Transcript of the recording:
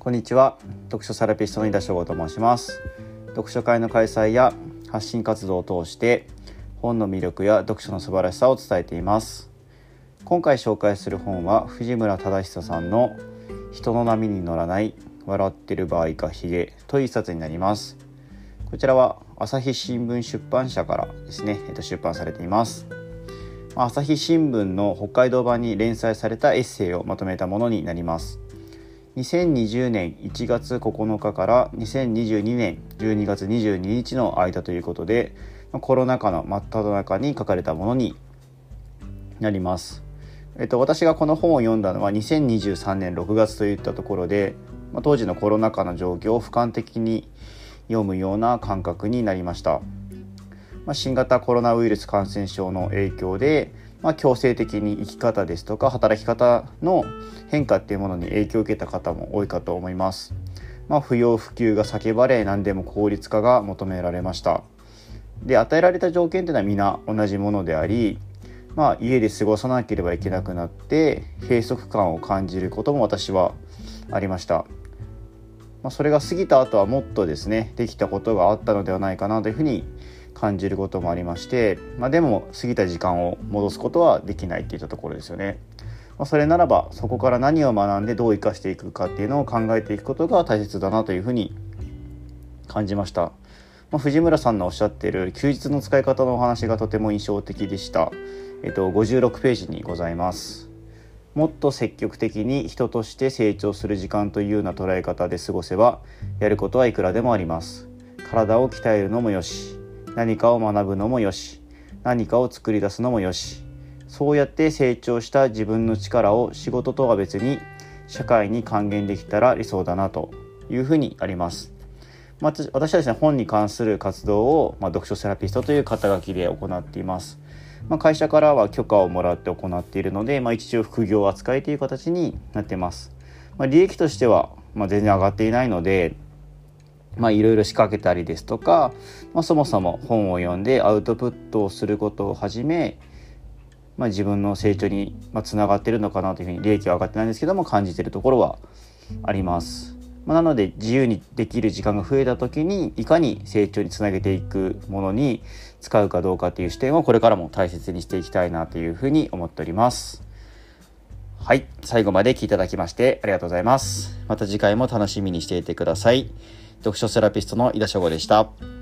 こんにちは。読書セラピストの井田翔吾と申します。読書会の開催や発信活動を通して本の魅力や読書の素晴らしさを伝えています。今回紹介する本は藤村忠久さんの人の波に乗らない笑ってる場合かヒゲという一冊になります。こちらは朝日新聞出版社からですね、えっと、出版されています。朝日新聞の北海道版に連載されたエッセイをまとめたものになります。2020年1月9日から2022年12月22日の間ということでコロナ禍の真っ只中に書かれたものになります。えっと、私がこの本を読んだのは2023年6月といったところで、まあ、当時のコロナ禍の状況を俯瞰的に読むような感覚になりました。まあ、新型コロナウイルス感染症の影響でまあ、強制的に生き方ですとか働き方の変化っていうものに影響を受けた方も多いかと思います。まあ、不要不急が叫ばれ何でも効率化が求められました。で与えられた条件っていうのは皆同じものであり、まあ、家で過ごさなければいけなくなって閉塞感を感じることも私はありました。まあ、それが過ぎた後はもっとですねできたことがあったのではないかなというふうに感じることもありまして、まあ、でも過ぎた時間を戻すことはできないっていったところですよね。まあ、それならばそこから何を学んでどう生かしていくかっていうのを考えていくことが大切だなというふうに感じました。まあ、藤村さんのおっしゃっている休日の使い方のお話がとても印象的でした。えっと、56ページにございます。もっと積極的に人として成長する時間というような捉え方で過ごせばやることはいくらでもあります。体を鍛えるのもよし何かを学ぶのもよし何かを作り出すのもよしそうやって成長した自分の力を仕事とは別に社会に還元できたら理想だなというふうにあります。まあ、私はですね本に関する活動を、まあ、読書セラピストという肩書きで行っています。まあ、会社からは許可をもらって行っているので、まあ、一応副業扱いという形になっています。まあ、利益としては、まあ、全然上がっていないので、まあ、いろいろ仕掛けたりですとか、まあ、そもそも本を読んでアウトプットをすることを始め、まあ、自分の成長につながってるのかなというふうに利益は上がってないんですけども感じてるところはあります。まあ、なので自由にできる時間が増えた時にいかに成長につなげていくものに使うかどうかっていう視点をこれからも大切にしていきたいなというふうに思っております。はい。最後まで聞いていただきましてありがとうございます。また次回も楽しみにしていてください。読書セラピストの井田翔吾でした。